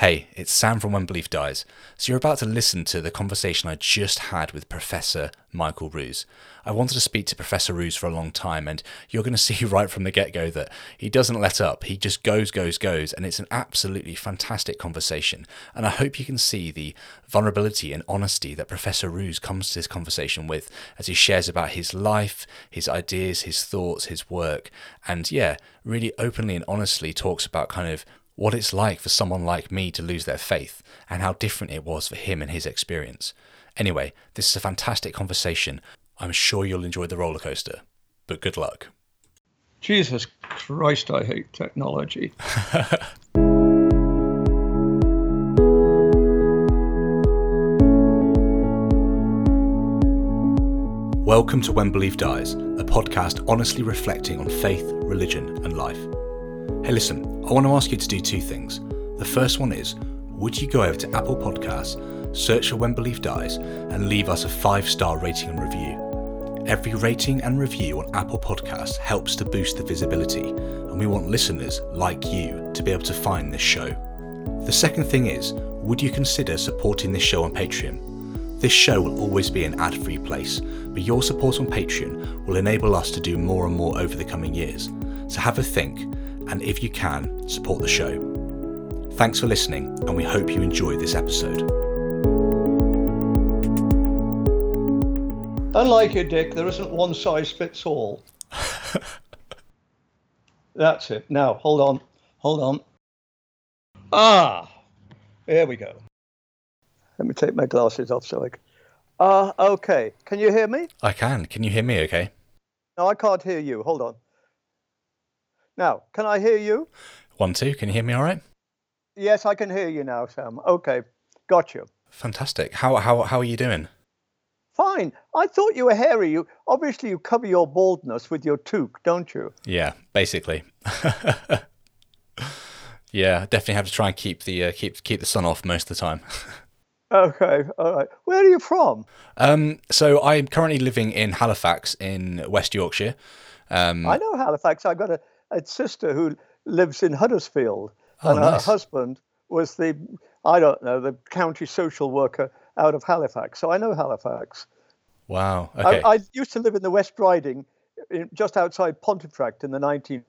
Hey, it's Sam from When Belief Dies. So you're about to listen to the conversation I just had with Professor Michael Ruse. I wanted to speak to Professor Ruse for a long time, and you're going to see right from the get go that he doesn't let up. He just goes, goes, goes, and it's an absolutely fantastic conversation. And I hope you can see the vulnerability and honesty that Professor Ruse comes to this conversation with as he shares about his life, his ideas, his thoughts, his work, and yeah, really openly and honestly talks about kind of what it's like for someone like me to lose their faith, and how different it was for him and his experience. Anyway, this is a fantastic conversation. I'm sure you'll enjoy the roller coaster, but good luck. Jesus Christ, I hate technology. Welcome to When Belief Dies, a podcast honestly reflecting on faith, religion, and life. Hey, listen, I want to ask you to do two things. The first one is would you go over to Apple Podcasts, search for When Belief Dies, and leave us a five star rating and review? Every rating and review on Apple Podcasts helps to boost the visibility, and we want listeners like you to be able to find this show. The second thing is would you consider supporting this show on Patreon? This show will always be an ad free place, but your support on Patreon will enable us to do more and more over the coming years. So have a think and if you can, support the show. Thanks for listening, and we hope you enjoy this episode. Unlike you, Dick, there isn't one size fits all. That's it. Now, hold on. Hold on. Ah, there we go. Let me take my glasses off so I can. Ah, uh, okay. Can you hear me? I can. Can you hear me okay? No, I can't hear you. Hold on. Now, can I hear you? One, two. Can you hear me all right? Yes, I can hear you now, Sam. Okay, got you. Fantastic. How how how are you doing? Fine. I thought you were hairy. You obviously you cover your baldness with your toque, don't you? Yeah, basically. yeah, definitely have to try and keep the uh, keep keep the sun off most of the time. okay, all right. Where are you from? Um, so I'm currently living in Halifax in West Yorkshire. Um, I know Halifax. I've got a sister who lives in Huddersfield, oh, and nice. her husband was the I don't know the county social worker out of Halifax. So I know Halifax. Wow. Okay. I, I used to live in the West Riding, in, just outside Pontefract in the 19th.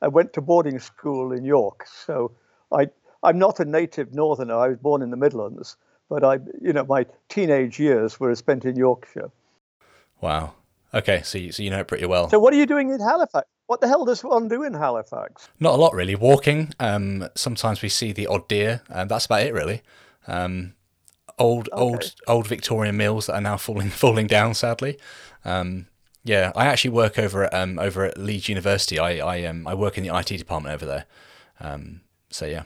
I went to boarding school in York, so I I'm not a native Northerner. I was born in the Midlands, but I you know my teenage years were spent in Yorkshire. Wow. Okay, so you, so you know it pretty well. So what are you doing in Halifax? What the hell does one do in Halifax? Not a lot, really. Walking. Um, sometimes we see the odd deer, and that's about it, really. Um, old, okay. old, old Victorian mills that are now falling, falling down. Sadly. Um, yeah, I actually work over at um, over at Leeds University. I I um I work in the IT department over there. Um, so yeah.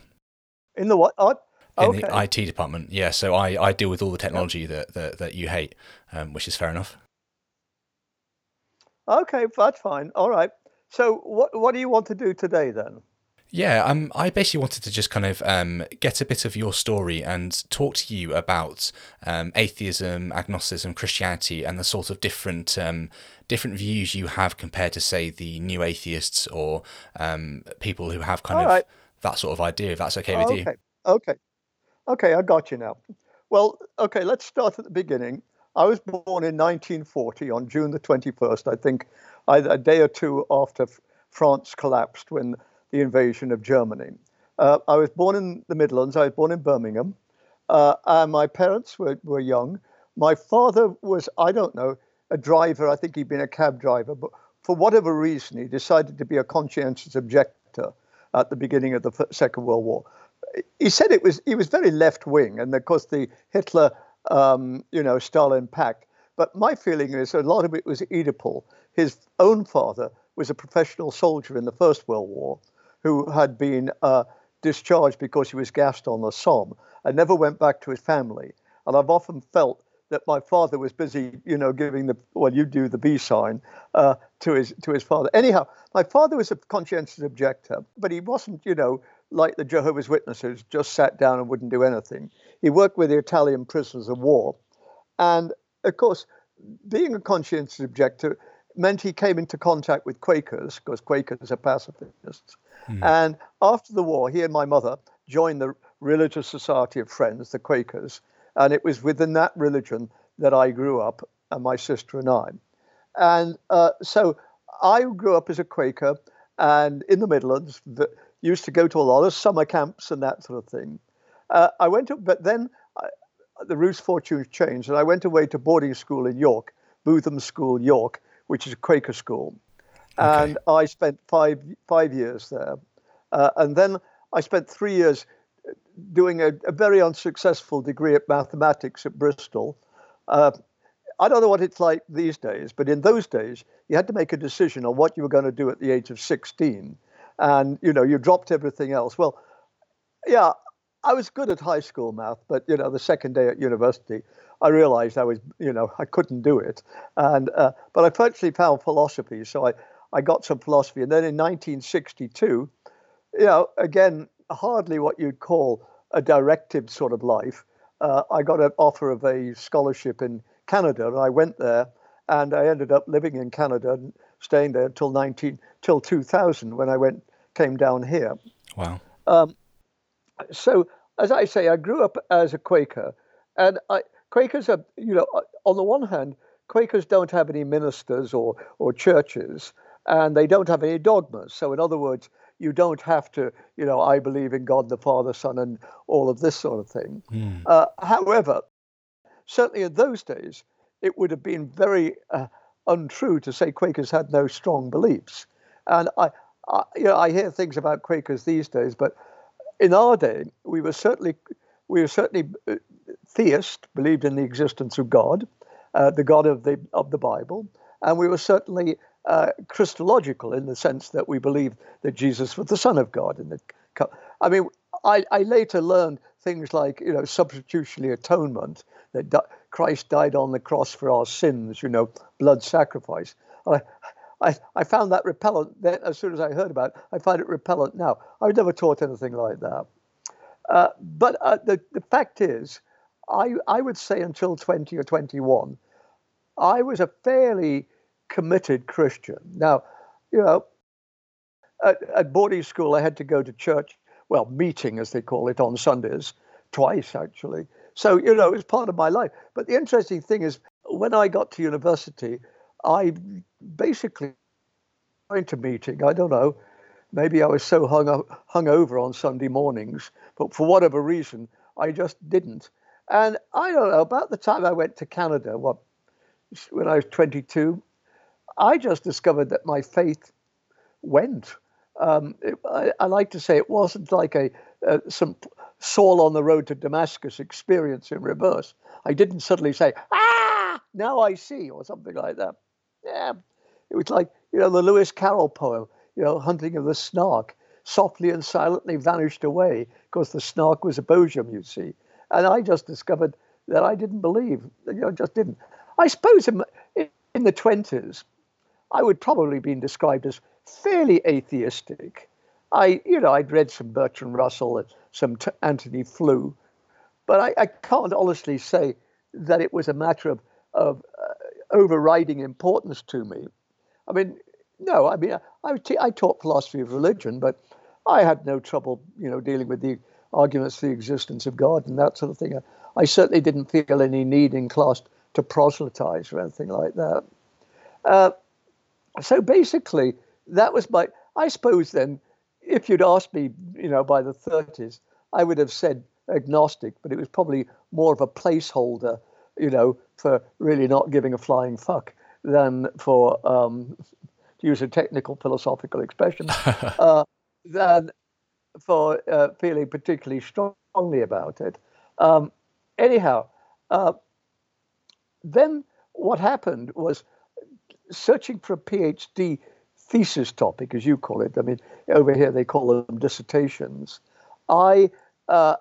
In the what? Oh, in the IT department, yeah. So I, I deal with all the technology that, that, that you hate, um, which is fair enough. Okay, that's fine. All right. So, what what do you want to do today then? Yeah, um, I basically wanted to just kind of um, get a bit of your story and talk to you about um, atheism, agnosticism, Christianity, and the sort of different um, different views you have compared to, say, the new atheists or um, people who have kind All of right. that sort of idea. If that's okay with okay. you. Okay. Okay, I got you now. Well, okay, let's start at the beginning. I was born in 1940 on June the 21st, I think, a day or two after France collapsed when the invasion of Germany. Uh, I was born in the Midlands. I was born in Birmingham. Uh, and my parents were, were young. My father was, I don't know, a driver. I think he'd been a cab driver, but for whatever reason, he decided to be a conscientious objector at the beginning of the Second World War. He said it was he was very left wing, and of course the Hitler um, you know, Stalin pact. But my feeling is a lot of it was Oedipal. His own father was a professional soldier in the First World War who had been uh, discharged because he was gassed on the Somme and never went back to his family. And I've often felt that my father was busy, you know, giving the well, you do the B sign uh, to his to his father. Anyhow, my father was a conscientious objector, but he wasn't, you know, like the Jehovah's Witnesses, just sat down and wouldn't do anything. He worked with the Italian prisoners of war. And of course, being a conscientious objector meant he came into contact with Quakers, because Quakers are pacifists. Mm. And after the war, he and my mother joined the religious society of friends, the Quakers, and it was within that religion that I grew up, and my sister and I. And uh, so I grew up as a Quaker and in the Midlands, the, used to go to a lot of summer camps and that sort of thing. Uh, I went to, but then I, the Ruse fortunes changed, and I went away to boarding school in York, Bootham School, York, which is a Quaker school. Okay. And I spent five five years there, uh, and then I spent three years doing a, a, very unsuccessful degree at mathematics at Bristol. Uh, I don't know what it's like these days, but in those days, you had to make a decision on what you were going to do at the age of 16. And, you know, you dropped everything else. Well, yeah, I was good at high school math, but, you know, the second day at university, I realized I was, you know, I couldn't do it. And, uh, but I virtually found philosophy. So I, I got some philosophy. And then in 1962, you know, again, hardly what you'd call a directive sort of life. Uh, I got an offer of a scholarship in Canada, and I went there, and I ended up living in Canada and staying there until 19 till 2000 when I went came down here. Wow. Um, so as I say, I grew up as a Quaker, and I, Quakers are you know on the one hand, Quakers don't have any ministers or or churches, and they don't have any dogmas. So in other words, you don't have to, you know, I believe in God the Father, Son, and all of this sort of thing. Mm. Uh, however, certainly in those days, it would have been very uh, untrue to say Quakers had no strong beliefs. And I, I, you know, I hear things about Quakers these days, but in our day, we were certainly we were certainly uh, theist, believed in the existence of God, uh, the God of the of the Bible, and we were certainly uh, Christological in the sense that we believed that Jesus was the Son of God. In the, I mean, I, I later learned things like you know substitutionary atonement that di- Christ died on the cross for our sins, you know, blood sacrifice. I, I found that repellent then as soon as I heard about it. I find it repellent now. I was never taught anything like that. Uh, but uh, the, the fact is, I, I would say until 20 or 21, I was a fairly committed Christian. Now, you know, at, at boarding school, I had to go to church, well, meeting as they call it, on Sundays, twice actually. So, you know, it was part of my life. But the interesting thing is, when I got to university, I basically went to meeting. I don't know, maybe I was so hung, up, hung over on Sunday mornings, but for whatever reason, I just didn't. And I don't know, about the time I went to Canada, what, when I was 22, I just discovered that my faith went. Um, it, I, I, like to say it wasn't like a, some Saul on the road to Damascus experience in reverse. I didn't suddenly say, ah, now I see, or something like that. Yeah, it was like, you know, the Lewis Carroll poem, you know, Hunting of the Snark, softly and silently vanished away because the snark was a Boojum, you see. And I just discovered that I didn't believe, you know, just didn't. I suppose in, in the 20s, I would probably have been described as fairly atheistic. I, you know, I'd read some Bertrand Russell and some t- Antony Flew, but I, I, can't honestly say that it was a matter of, of overriding importance to me. I mean, no, I mean, I, I taught philosophy of religion, but I had no trouble, you know, dealing with the arguments for the existence of God and that sort of thing. I, I certainly didn't feel any need in class to proselytize or anything like that. Uh, so basically, that was my. I suppose then, if you'd asked me, you know, by the 30s, I would have said agnostic, but it was probably more of a placeholder, you know, for really not giving a flying fuck than for, um, to use a technical philosophical expression, uh, than for uh, feeling particularly strongly about it. Um, anyhow, uh, then what happened was searching for a PhD thesis topic, as you call it. I mean, over here they call them dissertations. I, uh,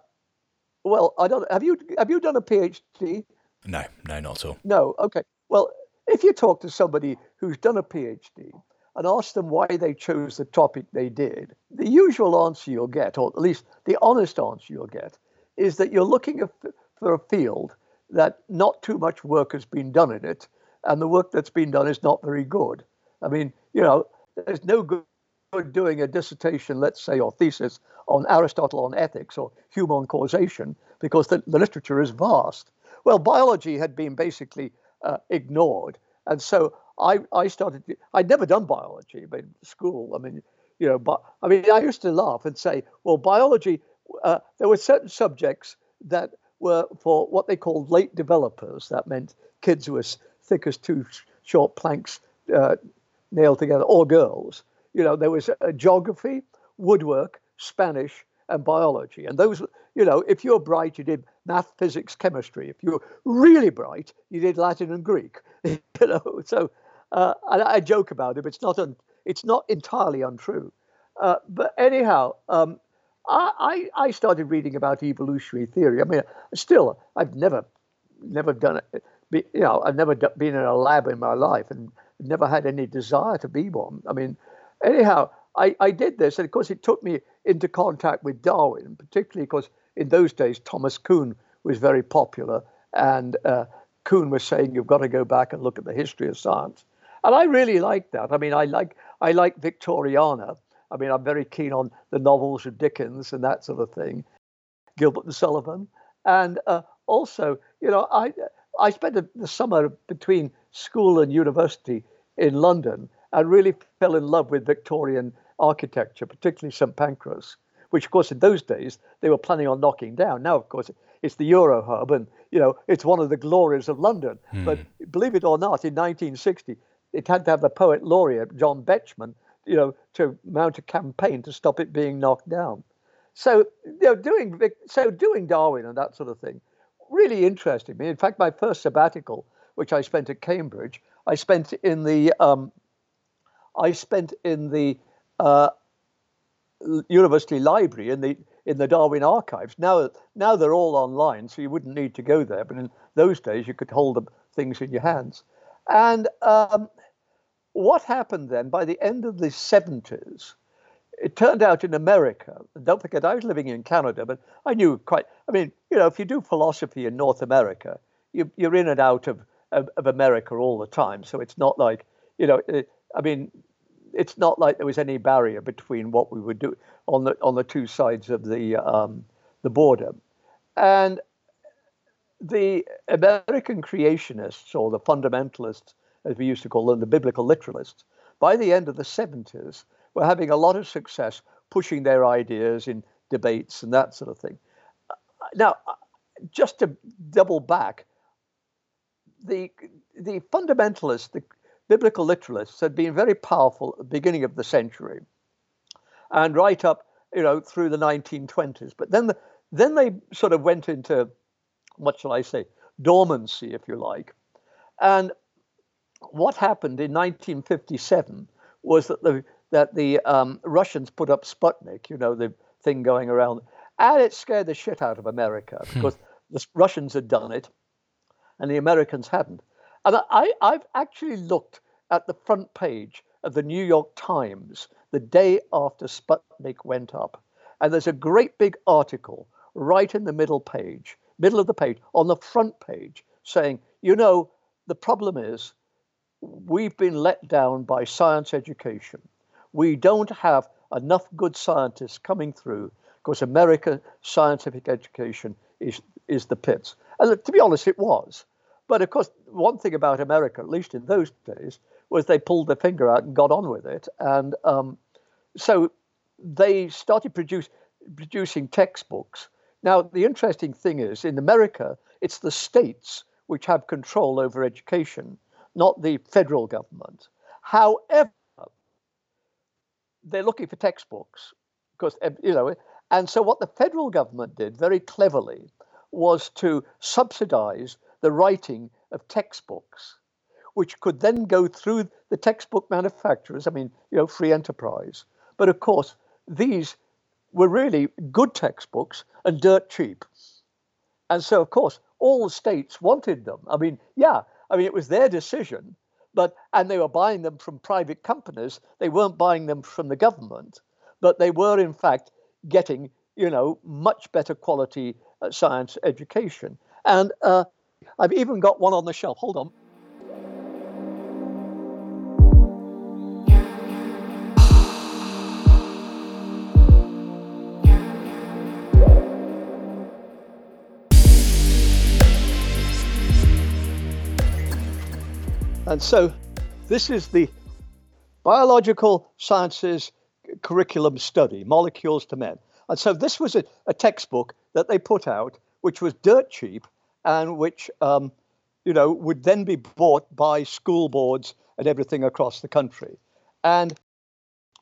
well, I don't. Have you have you done a PhD? No, no, not at all. No. Okay. Well, if you talk to somebody who's done a PhD and ask them why they chose the topic they did, the usual answer you'll get, or at least the honest answer you'll get, is that you're looking for a field that not too much work has been done in it, and the work that's been done is not very good. I mean, you know, there's no good doing a dissertation, let's say, or thesis on Aristotle on ethics or Hume on causation, because the, the literature is vast. Well, biology had been basically uh, ignored. And so I, I started, I'd never done biology, but in school, I mean, you know, but I mean, I used to laugh and say, well, biology, uh, there were certain subjects that were for what they called late developers. That meant kids who were as thick as two short planks uh, nailed together, or girls. You know, there was uh, geography, woodwork, Spanish, and biology. And those, you know, if you're bright, you did math, physics, chemistry. If you're really bright, you did Latin and Greek. you know, so uh, I, I, joke about it, but it's not un, it's not entirely untrue. Uh, but anyhow, um, I, I started reading about evolutionary theory. I mean, still, I've never never done it. You know, I've never been in a lab in my life, and never had any desire to be one. I mean, anyhow, I, I did this, and of course, it took me into contact with Darwin, particularly because in those days Thomas Kuhn was very popular, and uh, Kuhn was saying you've got to go back and look at the history of science, and I really like that. I mean, I like I like Victoriana. I mean, I'm very keen on the novels of Dickens and that sort of thing, Gilbert and Sullivan, and uh, also, you know, I I spent the summer between school and university in London and really fell in love with Victorian architecture, particularly St Pancras, which, of course, in those days they were planning on knocking down. Now, of course, it's the Euro hub, and you know it's one of the glories of London. Hmm. But believe it or not, in 1960, it had to have the poet laureate John Betjeman, you know, to mount a campaign to stop it being knocked down. So, you know, doing so doing Darwin and that sort of thing really interested me. In fact, my first sabbatical, which I spent at Cambridge, I spent in the um, I spent in the uh, university library in the in the Darwin archives. Now, now they're all online, so you wouldn't need to go there. But in those days, you could hold the things in your hands. And um, what happened then? By the end of the 70s, it turned out in America. Don't forget, I was living in Canada, but I knew quite. I mean, you know, if you do philosophy in North America, you, are in and out of, of, of America all the time. So it's not like you know. I mean, it's not like there was any barrier between what we would do on the on the two sides of the um, the border, and the American creationists or the fundamentalists, as we used to call them, the biblical literalists, by the end of the 70s, were having a lot of success pushing their ideas in debates and that sort of thing. Now, just to double back, the the fundamentalists, the biblical literalists had been very powerful at the beginning of the century and right up, you know, through the 1920s. But then, the, then they sort of went into, what shall I say, dormancy, if you like. And what happened in 1957 was that the that the um, Russians put up Sputnik, you know, the thing going around, and it scared the shit out of America hmm. because the Russians had done it and the Americans hadn't. And I, I've actually looked at the front page of the New York Times the day after Sputnik went up. And there's a great big article right in the middle page, middle of the page, on the front page, saying, you know, the problem is we've been let down by science education. We don't have enough good scientists coming through because American scientific education is, is the pits. And to be honest, it was. But of course, one thing about America, at least in those days, was they pulled their finger out and got on with it. And um, so they started produce, producing textbooks. Now, the interesting thing is, in America, it's the states which have control over education, not the federal government. However, they're looking for textbooks because, you know, and so what the federal government did very cleverly was to subsidize the writing of textbooks, which could then go through the textbook manufacturers. I mean, you know, free enterprise. But of course, these were really good textbooks and dirt cheap. And so, of course, all the states wanted them. I mean, yeah, I mean, it was their decision, but and they were buying them from private companies. They weren't buying them from the government, but they were in fact getting, you know, much better quality uh, science education. And uh, I've even got one on the shelf. Hold on. And so this is the biological sciences curriculum study, Molecules to Men. And so this was a, a textbook that they put out, which was dirt cheap, and which, um, you know, would then be bought by school boards and everything across the country. And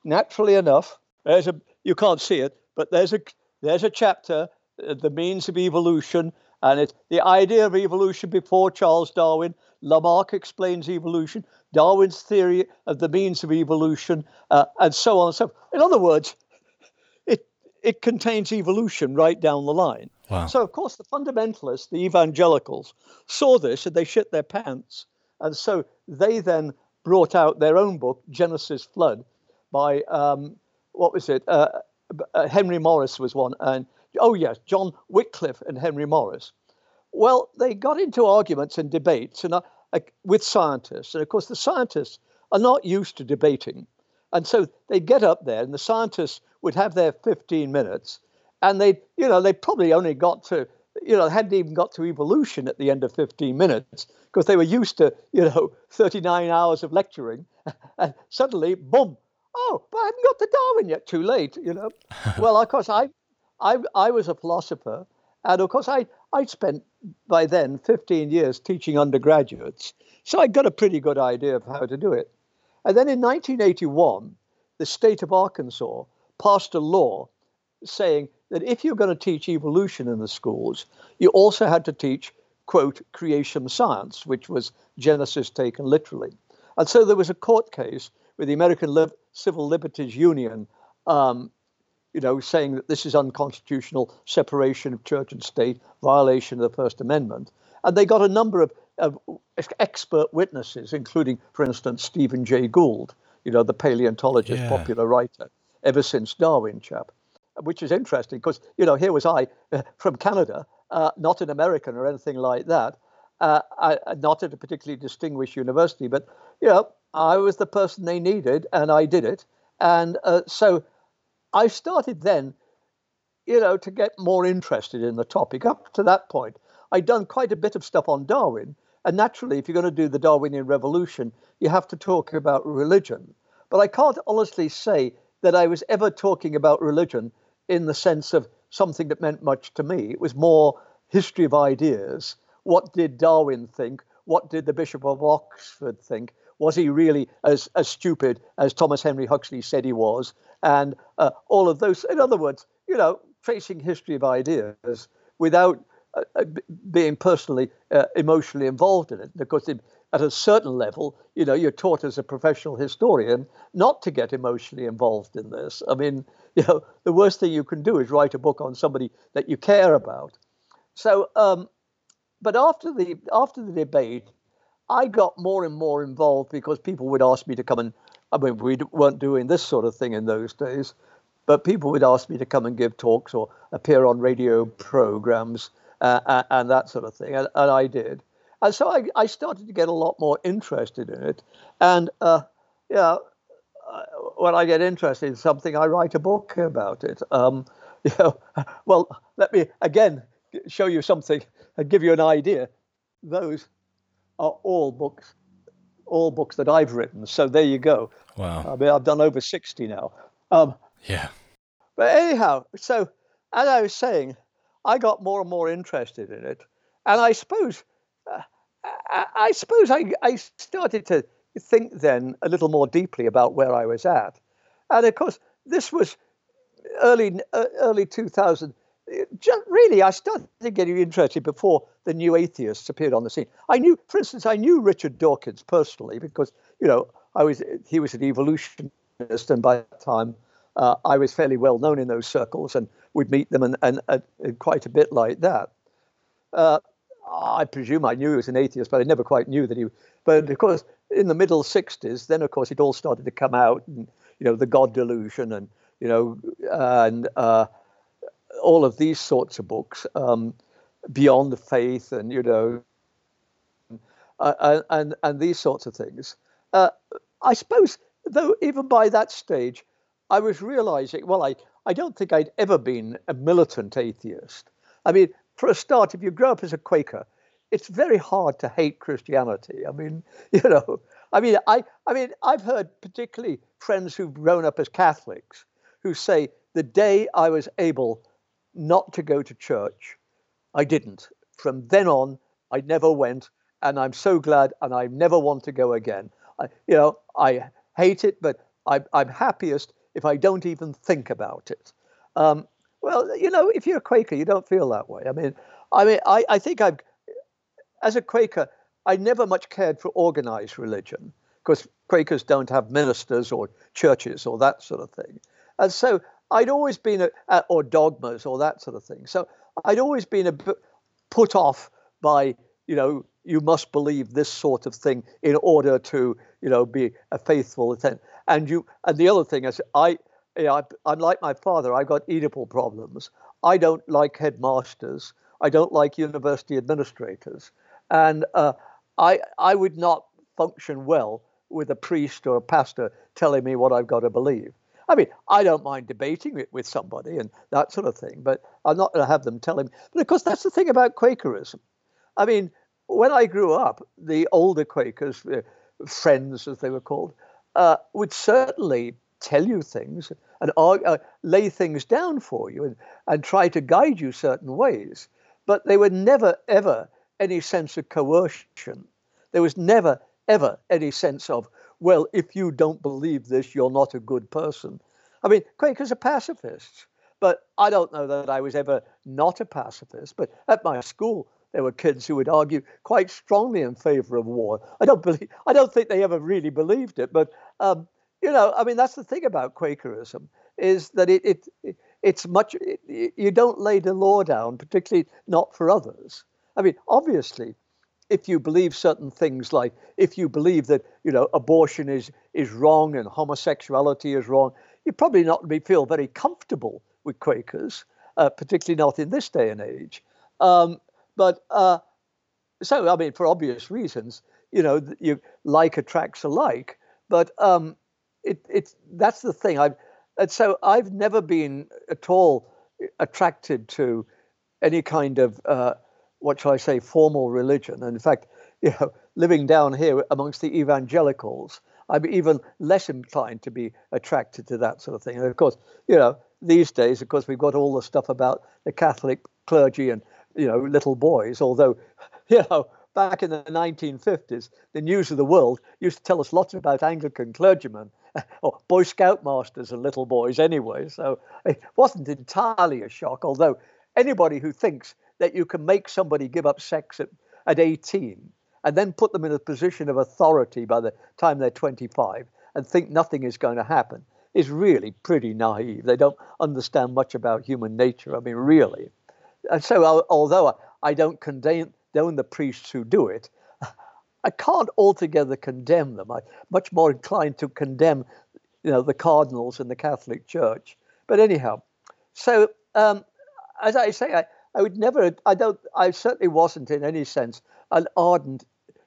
naturally enough, there's a you can't see it, but there's a there's a chapter, uh, the means of evolution, and it's the idea of evolution before Charles Darwin. Lamarck explains evolution, Darwin's theory of the means of evolution, uh, and so on and so. Forth. In other words, it contains evolution right down the line. Wow. So of course the fundamentalists, the evangelicals, saw this and they shit their pants, and so they then brought out their own book, Genesis Flood, by um, what was it? Uh, uh, Henry Morris was one, and oh yes, John Wycliffe and Henry Morris. Well, they got into arguments and debates and uh, with scientists, and of course the scientists are not used to debating, and so they'd get up there, and the scientists would have their 15 minutes, and they, you know, they probably only got to, you know, hadn't even got to evolution at the end of 15 minutes because they were used to, you know, 39 hours of lecturing, and suddenly, boom, oh, but I haven't got to Darwin yet. Too late, you know. well, of course, I, I, I was a philosopher, and of course, I, I'd spent by then 15 years teaching undergraduates, so I got a pretty good idea of how to do it. And then in 1981, the state of Arkansas passed a law saying that if you're going to teach evolution in the schools, you also had to teach, quote, creation science, which was Genesis taken literally. And so there was a court case with the American Civil Liberties Union, um, you know, saying that this is unconstitutional separation of church and state, violation of the First Amendment. And they got a number of, of expert witnesses, including, for instance, Stephen Jay Gould, you know, the paleontologist, yeah. popular writer, ever since Darwin chap, which is interesting because, you know, here was I uh, from Canada, uh, not an American or anything like that, uh, I, not at a particularly distinguished university, but, you know, I was the person they needed, and I did it. And uh, so I started then, you know, to get more interested in the topic. Up to that point, I'd done quite a bit of stuff on Darwin. And naturally, if you're going to do the Darwinian revolution, you have to talk about religion. But I can't honestly say that I was ever talking about religion in the sense of something that meant much to me. It was more history of ideas. What did Darwin think? What did the Bishop of Oxford think? Was he really as, as stupid as Thomas Henry Huxley said he was? And uh, all of those, in other words, you know, tracing history of ideas without uh, uh being personally uh, emotionally involved in it. Because at a certain level, you know, you're taught as a professional historian not to get emotionally involved in this. I mean, you know, the worst thing you can do is write a book on somebody that you care about. So, um, but after the after the debate, I got more and more involved because people would ask me to come and, I mean, we weren't doing this sort of thing in those days, but people would ask me to come and give talks or appear on radio programs uh, and that sort of thing. And, and, I did. And so I, I started to get a lot more interested in it. And, uh, yeah, uh, when I get interested in something, I write a book about it. Um, you know, well, let me again show you something and give you an idea. Those are all books, all books that I've written. So there you go. Wow. I mean, I've done over 60 now. Um, yeah. But anyhow, so as I was saying, I got more and more interested in it. And I suppose, uh, I, I, suppose I, I started to think then a little more deeply about where I was at. And of course, this was early, uh, early 2000 just really, I started getting interested before the new atheists appeared on the scene. I knew, for instance, I knew Richard Dawkins personally because you know I was he was an evolutionist, and by that time uh, I was fairly well known in those circles, and would meet them and, and, and quite a bit like that. Uh, I presume I knew he was an atheist, but I never quite knew that he. But of course, in the middle '60s, then of course it all started to come out, and you know the God delusion, and you know, and uh, all of these sorts of books, um, beyond the faith, and you know, uh, and and these sorts of things. Uh, I suppose, though, even by that stage, I was realizing. Well, I I don't think I'd ever been a militant atheist. I mean, for a start, if you grow up as a Quaker, it's very hard to hate Christianity. I mean, you know, I mean, I, I mean, I've heard particularly friends who've grown up as Catholics who say the day I was able not to go to church, I didn't. From then on, I never went, and I'm so glad, and I never want to go again. I, you know, I hate it, but I'm, I'm happiest if I don't even think about it. Um, well, you know, if you're a Quaker, you don't feel that way. I mean, I mean, I, I think I've, as a Quaker, I never much cared for organized religion because Quakers don't have ministers or churches or that sort of thing. And so I'd always been, a, or dogmas or that sort of thing. So I'd always been a bit put off by, you know, you must believe this sort of thing in order to, you know, be a faithful. Attendant. And you, and the other thing is, I, know, I, my father. I've got Oedipal problems. I don't like headmasters. I don't like university administrators, and uh, I I would not function well with a priest or a pastor telling me what I've got to believe. I mean, I don't mind debating it with somebody and that sort of thing, but I'm not going to have them telling me. But of course, that's the thing about Quakerism. I mean, when I grew up, the older Quakers, uh, friends as they were called, uh, would certainly tell you things and uh, lay things down for you and, and try to guide you certain ways. But there were never, ever any sense of coercion. There was never, ever any sense of, well, if you don't believe this, you're not a good person. I mean, Quakers are pacifists, but I don't know that I was ever not a pacifist. But at my school, there were kids who would argue quite strongly in favor of war. I don't believe, I don't think they ever really believed it, but um, you know, I mean, that's the thing about Quakerism is that it, it, it it's much it, you don't lay the law down, particularly not for others. I mean, obviously, if you believe certain things, like if you believe that you know abortion is is wrong and homosexuality is wrong, you're probably not to feel very comfortable with Quakers, uh, particularly not in this day and age. Um, but uh, so, I mean, for obvious reasons, you know, you like attracts alike. But um, it, that's the thing. I've and so I've never been at all attracted to any kind of uh, what shall I say formal religion. And in fact, you know, living down here amongst the evangelicals, I'm even less inclined to be attracted to that sort of thing. And of course, you know, these days, of course, we've got all the stuff about the Catholic clergy and you know little boys. Although, you know, back in the 1950s, the News of the World used to tell us lots about Anglican clergymen or Boy Scout masters and little boys anyway. So it wasn't entirely a shock, although anybody who thinks that you can make somebody give up sex at, at 18 and then put them in a position of authority by the time they're 25 and think nothing is going to happen is really pretty naive. They don't understand much about human nature. I mean, really. And so, although I don't condemn the priests who do it, I can't altogether condemn them. I'm much more inclined to condemn, you know, the cardinals in the Catholic Church. But anyhow, so um, as I say, I, I would never, I don't, I certainly wasn't in any sense an ardent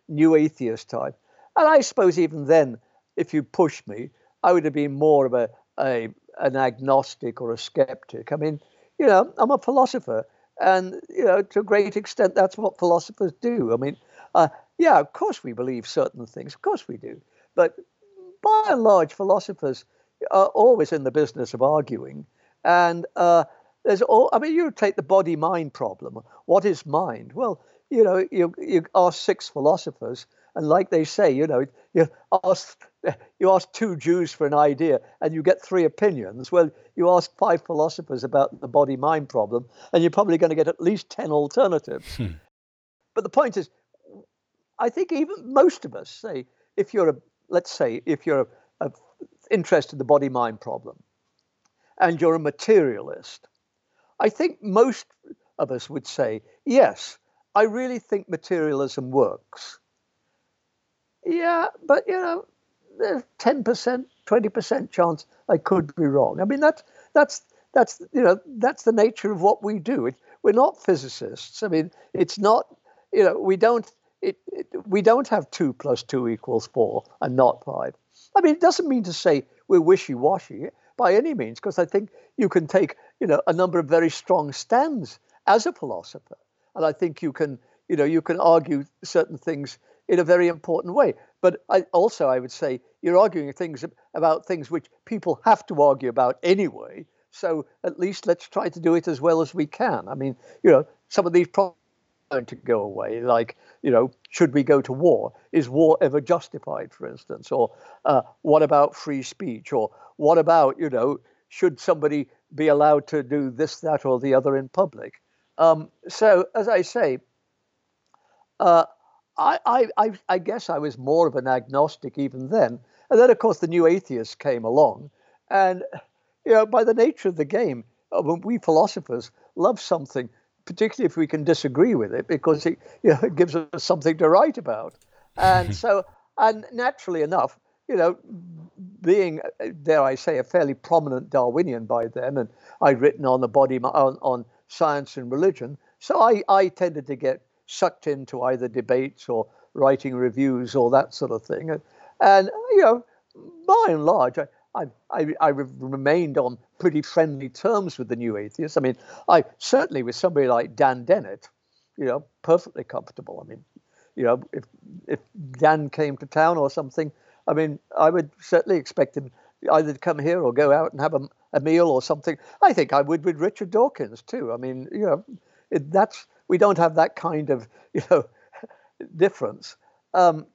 new atheist type. And I suppose even then, if you pushed me, I would have been more of a, a an agnostic or a skeptic. I mean, you know, I'm a philosopher, and you know, to a great extent, that's what philosophers do. I mean, uh, yeah, of course we believe certain things. Of course we do. But by and large, philosophers are always in the business of arguing. And uh, there's all, I mean, you take the body mind problem. What is mind? Well, you know, you, you ask six philosophers, and like they say, you know, you ask, you ask two Jews for an idea and you get three opinions. Well, you ask five philosophers about the body mind problem, and you're probably going to get at least 10 alternatives. Hmm. But the point is, I think even most of us say, if you're a, let's say, if you're a, a interested in the body mind problem and you're a materialist, I think most of us would say, yes, I really think materialism works. Yeah, but you know, there's 10%, 20% chance I could be wrong. I mean, that's, that's, that's, you know, that's the nature of what we do. It, we're not physicists. I mean, it's not, you know, we don't it, it, we don't have two plus two equals four and not five. I mean, it doesn't mean to say we're wishy-washy by any means, because I think you can take, you know, a number of very strong stands as a philosopher, and I think you can you know, you can argue certain things in a very important way. But I, also, I would say you're arguing things about things which people have to argue about anyway. So at least let's try to do it as well as we can. I mean, you know, some of these problems to go away. Like, you know, should we go to war? Is war ever justified, for instance? Or uh, what about free speech? Or what about, you know, should somebody be allowed to do this, that, or the other in public? Um, so, as I say, uh, I, I, I guess I was more of an agnostic even then. And then, of course, the new atheists came along. And, you know, by the nature of the game, uh, we philosophers love something, particularly if we can disagree with it, because it, you know, it gives us something to write about. And mm-hmm. so, and naturally enough, you know, being, dare I say, a fairly prominent Darwinian by then, and I'd written on the body, on, on science and religion, so I, I tended to get sucked into either debates or writing reviews or that sort of thing. And, and you know, by and large, I, I, I, I remained on pretty friendly terms with the new atheists. I mean, I certainly with somebody like Dan Dennett, you know, perfectly comfortable. I mean, you know, if if Dan came to town or something, I mean, I would certainly expect him either to come here or go out and have a, a meal or something. I think I would with Richard Dawkins too. I mean, you know, it, that's we don't have that kind of you know difference. Um,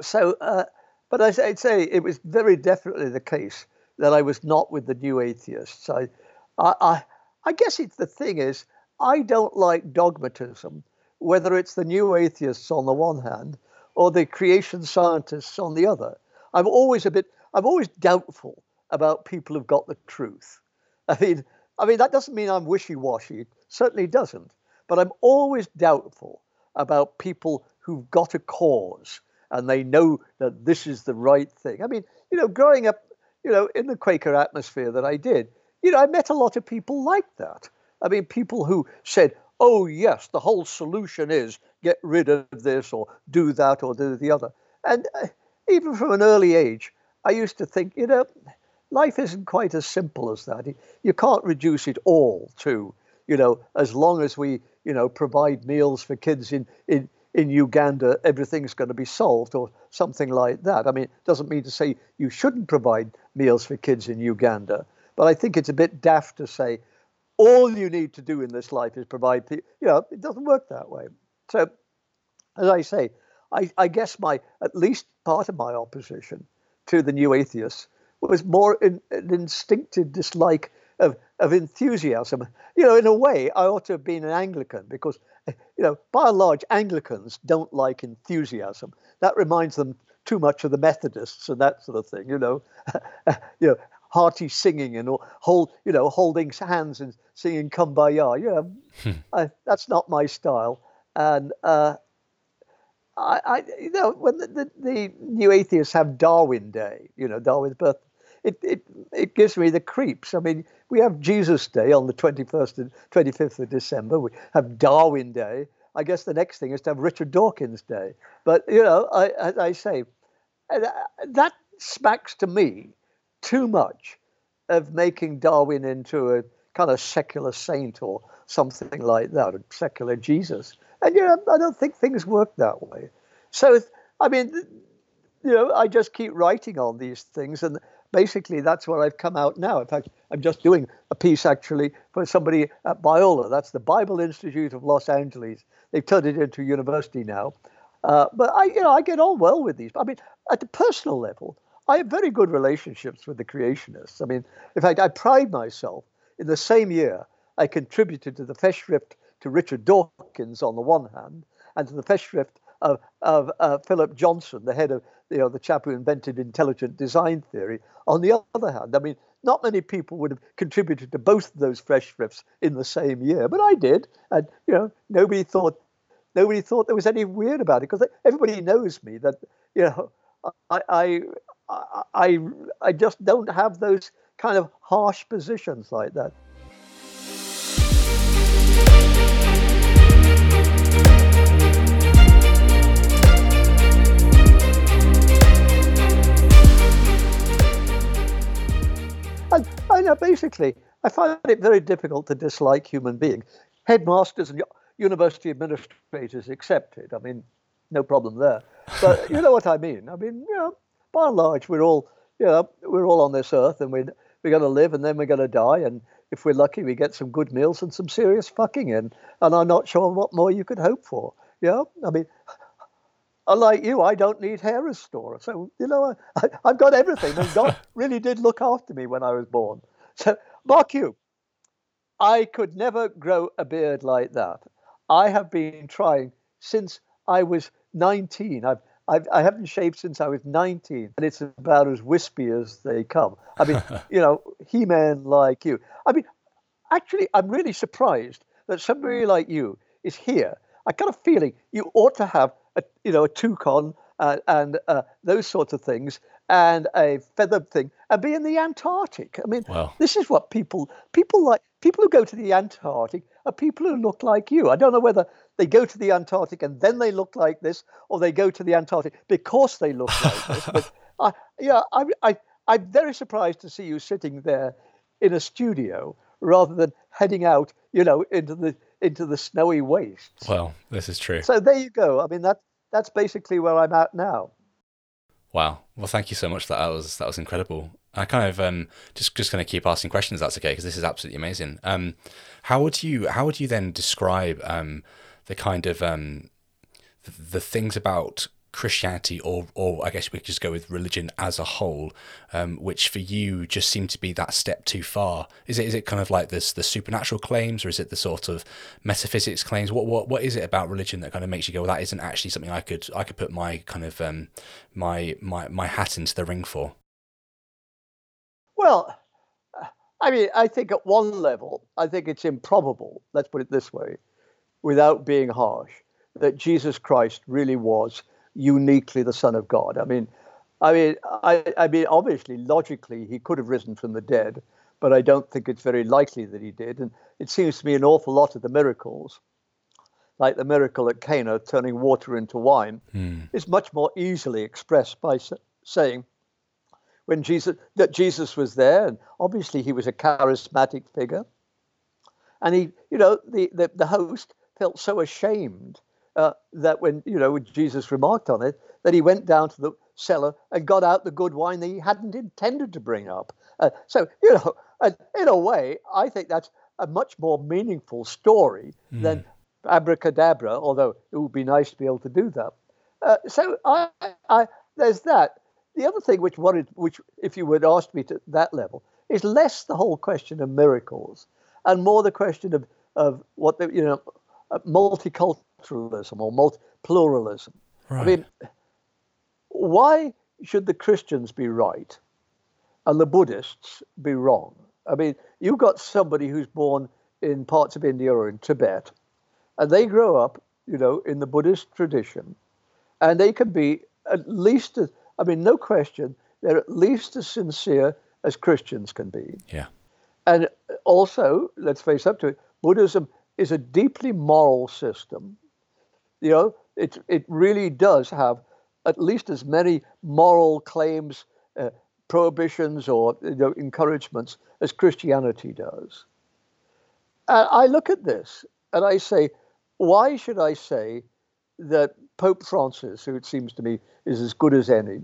so, uh, but I, would say it was very definitely the case that I was not with the new atheists. I, I, I, guess it's the thing is I don't like dogmatism, whether it's the new atheists on the one hand or the creation scientists on the other. I'm always a bit, I'm always doubtful about people who've got the truth. I mean, I mean that doesn't mean I'm wishy-washy. It certainly doesn't. But I'm always doubtful about people who've got a cause and they know that this is the right thing. I mean, you know, growing up, you know, in the Quaker atmosphere that I did, you know, I met a lot of people like that. I mean, people who said, oh, yes, the whole solution is get rid of this or do that or do the other. And uh, even from an early age, I used to think, you know, life isn't quite as simple as that. You can't reduce it all to, you know, as long as we you know, provide meals for kids in, in, in Uganda, everything's going to be solved or something like that. I mean, it doesn't mean to say you shouldn't provide meals for kids in Uganda, but I think it's a bit daft to say all you need to do in this life is provide, you know, it doesn't work that way. So, as I say, I, I guess my, at least part of my opposition to the new atheists was more in, an instinctive dislike of, of enthusiasm. You know, in a way, I ought to have been an Anglican because, you know, by and large, Anglicans don't like enthusiasm. That reminds them too much of the Methodists and that sort of thing. You know, you know, hearty singing and hold, you know, holding hands and singing "Kumbaya." You know, hmm. I, that's not my style. And uh, I, I, you know, when the, the, the, new atheists have Darwin Day, you know, Darwin's birth, it, it, it gives me the creeps. I mean, we have Jesus Day on the 21st and 25th of December. We have Darwin Day. I guess the next thing is to have Richard Dawkins Day. But, you know, I, as I say, uh, that smacks to me too much of making Darwin into a kind of secular saint or something like that, a secular Jesus. And, you know, I don't think things work that way. So, I mean, you know, I just keep writing on these things, and basically that's where I've come out now. In fact, I'm just doing a piece actually for somebody at Biola. That's the Bible Institute of Los Angeles. They've turned it into a university now. Uh, but I, you know, I get on well with these. I mean, at the personal level, I have very good relationships with the creationists. I mean, in fact, I pride myself in the same year I contributed to the Festschrift to Richard Dawkins on the one hand, and to the Festschrift of, of uh, Philip Johnson, the head of you know the chap who invented intelligent design theory. On the other hand, I mean, not many people would have contributed to both of those Festschrifts in the same year, but I did, and you know nobody thought nobody thought there was any weird about it because everybody knows me that you know I, I I I just don't have those kind of harsh positions like that. I know basically, I find it very difficult to dislike human beings. Headmasters and university administrators accepted. I mean, no problem there. But you know what I mean. I mean, you know, by and large, we're all, you know, we're all on this earth, and we're we're going to live, and then we're going to die, and if we're lucky, we get some good meals and some serious fucking in. And I'm not sure what more you could hope for. Yeah, I mean, unlike you, I don't need hair restorer. So, you know, I, have got everything. And God really did look after me when I was born. So, Mark you, I could never grow a beard like that. I have been trying since I was 19. I've, I've, I haven't shaved since I was 19, and it's about as wispy as they come. I mean, you know, He Man like you. I mean, actually, I'm really surprised that somebody like you is here. I got a feeling you ought to have a, you know, a toucan uh, and uh, those sorts of things, and a feathered thing, and be in the Antarctic. I mean, wow. this is what people people like. People who go to the Antarctic are people who look like you. I don't know whether they go to the Antarctic and then they look like this, or they go to the Antarctic because they look like this. But I, yeah, I, I, I'm very surprised to see you sitting there in a studio rather than heading out, you know, into the into the snowy wastes. Well, this is true. So there you go. I mean that that's basically where I'm at now. Wow. Well, thank you so much. That, that was that was incredible. I kind of um, just just going to keep asking questions. That's okay because this is absolutely amazing. Um, how would you how would you then describe um, the kind of um, the, the things about Christianity, or or I guess we could just go with religion as a whole, um, which for you just seem to be that step too far. Is it is it kind of like this the supernatural claims, or is it the sort of metaphysics claims? What what what is it about religion that kind of makes you go, well, that isn't actually something I could I could put my kind of um, my my my hat into the ring for? Well, I mean, I think at one level, I think it's improbable. Let's put it this way, without being harsh, that Jesus Christ really was uniquely the Son of God. I mean, I mean, I, I mean, obviously, logically, he could have risen from the dead, but I don't think it's very likely that he did. And it seems to me an awful lot of the miracles, like the miracle at Cana turning water into wine, mm. is much more easily expressed by saying when Jesus that Jesus was there, and obviously he was a charismatic figure, and he, you know, the the, the host felt so ashamed uh, that when you know when Jesus remarked on it, that he went down to the cellar and got out the good wine that he hadn't intended to bring up. Uh, so you know, uh, in a way, I think that's a much more meaningful story mm. than abracadabra. Although it would be nice to be able to do that. Uh, so I, I, there's that. The other thing which worried, which if you would ask me to that level, is less the whole question of miracles and more the question of of what the you know uh, multicultural multiculturalism or multi- pluralism. Right. I mean, why should the Christians be right and the Buddhists be wrong? I mean, you've got somebody who's born in parts of India or in Tibet, and they grow up, you know, in the Buddhist tradition, and they can be at least, as, I mean, no question, they're at least as sincere as Christians can be. Yeah. And also, let's face up to it, Buddhism is a deeply moral system you know, it it really does have at least as many moral claims, uh, prohibitions, or you know, encouragements as Christianity does. And I look at this and I say, why should I say that Pope Francis, who it seems to me is as good as any,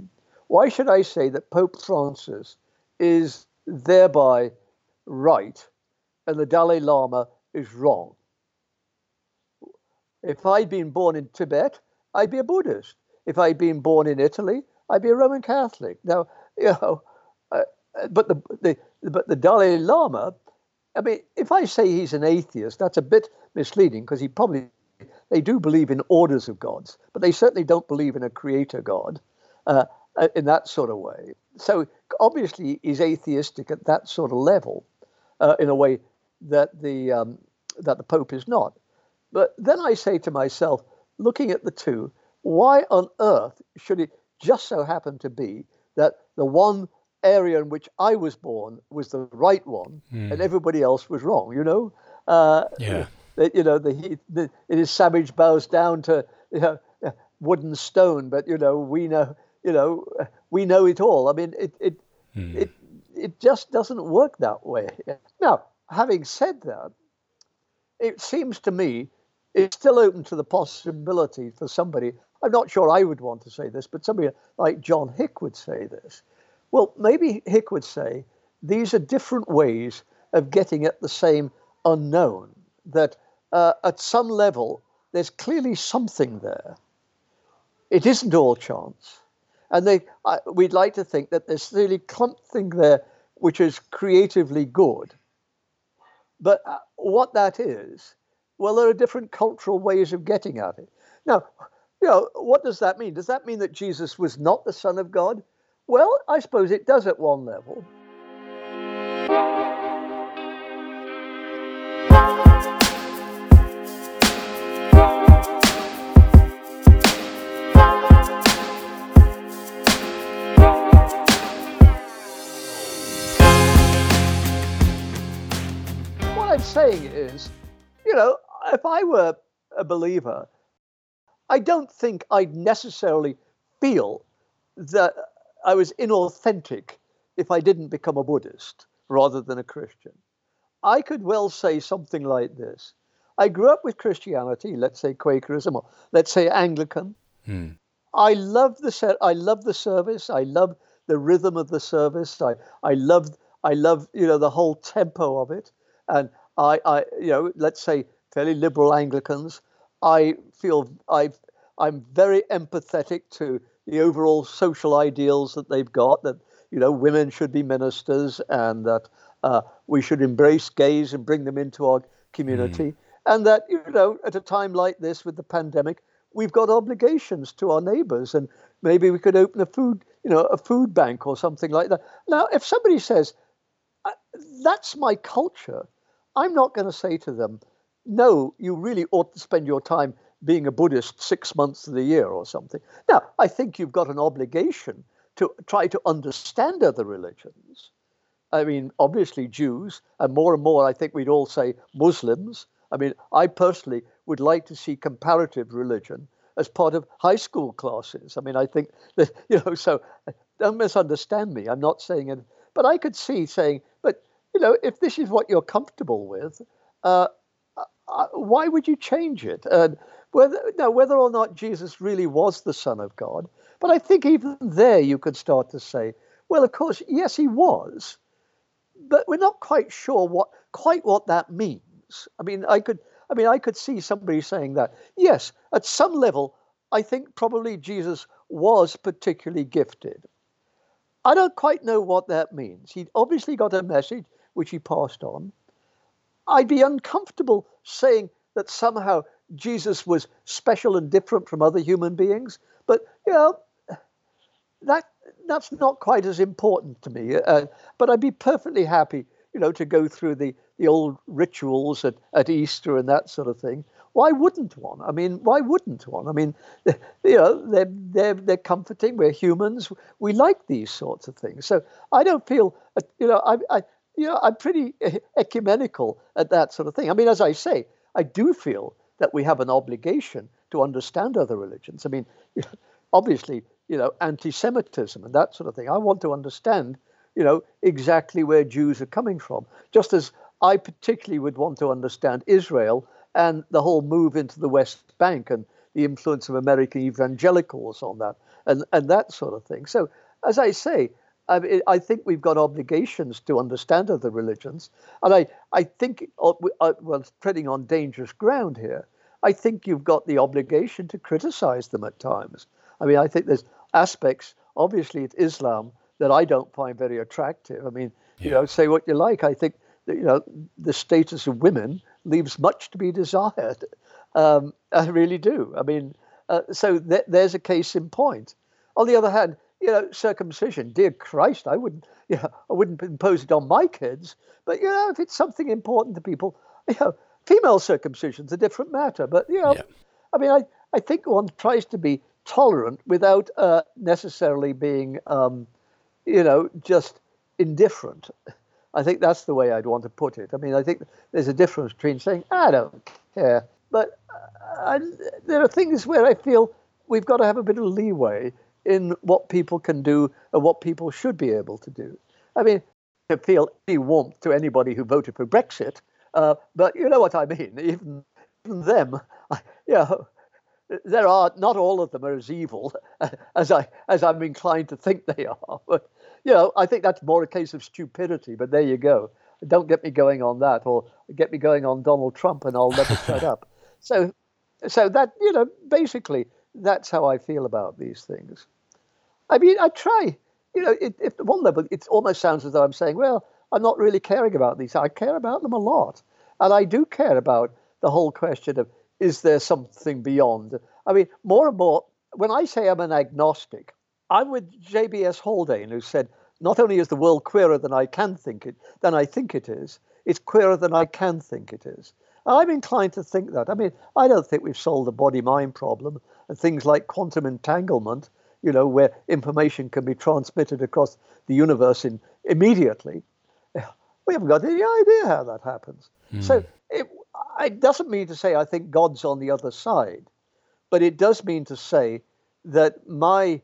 why should I say that Pope Francis is thereby right and the Dalai Lama is wrong? If I'd been born in Tibet, I'd be a Buddhist. If I'd been born in Italy, I'd be a Roman Catholic. Now, you know, uh, but the, the but the Dalai Lama, I mean, if I say he's an atheist, that's a bit misleading because he probably they do believe in orders of gods, but they certainly don't believe in a creator god uh, uh in that sort of way. So obviously, he's atheistic at that sort of level, uh, in a way that the um, that the Pope is not. But then I say to myself, looking at the two, why on earth should it just so happen to be that the one area in which I was born was the right one mm. and everybody else was wrong, you know? Uh, yeah. You know, the, the, it is savage bows down to you know, wooden stone, but, you know, we know, you know, we know it all. I mean, it, it, mm. it, it just doesn't work that way. Now, having said that, it seems to me it's still open to the possibility for somebody. I'm not sure I would want to say this, but somebody like John Hick would say this. Well, maybe Hick would say these are different ways of getting at the same unknown. That uh, at some level, there's clearly something there. It isn't all chance. And they, uh, we'd like to think that there's really something there which is creatively good. But uh, what that is, well, there are different cultural ways of getting at it. Now, you know, what does that mean? Does that mean that Jesus was not the Son of God? Well, I suppose it does at one level. saying is, you know, if I were a believer, I don't think I'd necessarily feel that I was inauthentic if I didn't become a Buddhist rather than a Christian. I could well say something like this. I grew up with Christianity, let's say Quakerism, or let's say Anglican. Hmm. I love the I love the service. I love the rhythm of the service. I I love I love you know the whole tempo of it, and I, I, you know, let's say fairly liberal Anglicans, I feel I, I'm very empathetic to the overall social ideals that they've got. That you know, women should be ministers, and that uh, we should embrace gays and bring them into our community, mm. and that you know, at a time like this with the pandemic, we've got obligations to our neighbours, and maybe we could open a food, you know, a food bank or something like that. Now, if somebody says uh, that's my culture, I'm not going to say to them, no, you really ought to spend your time being a Buddhist six months of the year or something. Now, I think you've got an obligation to try to understand other religions. I mean, obviously, Jews, and more and more, I think we'd all say Muslims. I mean, I personally would like to see comparative religion as part of high school classes. I mean, I think that, you know, so don't misunderstand me. I'm not saying it, but I could see saying, but you know, if this is what you're comfortable with, uh, Uh, why would you change it? And whether now whether or not Jesus really was the Son of God, but I think even there you could start to say, well, of course, yes, he was, but we're not quite sure what quite what that means. I mean, I could, I mean, I could see somebody saying that. Yes, at some level, I think probably Jesus was particularly gifted. I don't quite know what that means. He obviously got a message which he passed on, I'd be uncomfortable saying that somehow Jesus was special and different from other human beings. But you know, that that's not quite as important to me. Uh, but I'd be perfectly happy, you know, to go through the the old rituals at, at Easter and that sort of thing. Why wouldn't one? I mean, why wouldn't one? I mean, you know, they're they're they're comforting. We're humans. We like these sorts of things. So I don't feel, uh, you know, I, I you know, I'm pretty ecumenical at that sort of thing. I mean, as I say, I do feel that we have an obligation to understand other religions. I mean, obviously, you know, anti-Semitism and that sort of thing. I want to understand, you know, exactly where Jews are coming from. Just as I particularly would want to understand Israel and the whole move into the West Bank and the influence of American evangelicals on that and, and that sort of thing. So, as I say, I, mean, I think we've got obligations to understand other religions. And I, I think, uh, uh, well, treading on dangerous ground here, I think you've got the obligation to criticize them at times. I mean, I think there's aspects, obviously, it's Islam that I don't find very attractive. I mean, yeah. you know, say what you like. I think, that, you know, the status of women leaves much to be desired. Um, I really do. I mean, uh, so th- there's a case in point. On the other hand, you know, circumcision. Dear Christ, I wouldn't, you know, I wouldn't impose it on my kids. But you know, if it's something important to people, you know, female circumcision's a different matter. But you know, yeah. I mean, I, I think one tries to be tolerant without uh, necessarily being, um, you know, just indifferent. I think that's the way I'd want to put it. I mean, I think there's a difference between saying I don't care, but uh, I, there are things where I feel we've got to have a bit of leeway in what people can do and what people should be able to do. I mean, I feel any warmth to anybody who voted for Brexit, uh, but you know what I mean. Even, even them, yeah, there are not all of them are as evil as I as I'm inclined to think they are. But you know, I think that's more a case of stupidity. But there you go. Don't get me going on that, or get me going on Donald Trump, and I'll never shut up. So, so that you know, basically, that's how I feel about these things. I mean, I try. You know, it, at one level, it almost sounds as though I'm saying, well, I'm not really caring about these. I care about them a lot, and I do care about the whole question of is there something beyond? I mean, more and more, when I say I'm an agnostic, I'm with J.B.S. Haldane, who said, not only is the world queerer than I can think it, than I think it is, it's queerer than I can think it is. I'm inclined to think that. I mean, I don't think we've solved the body-mind problem and things like quantum entanglement, you know, where information can be transmitted across the universe in, immediately. We haven't got any idea how that happens. Mm. So it, it doesn't mean to say I think God's on the other side, but it does mean to say that my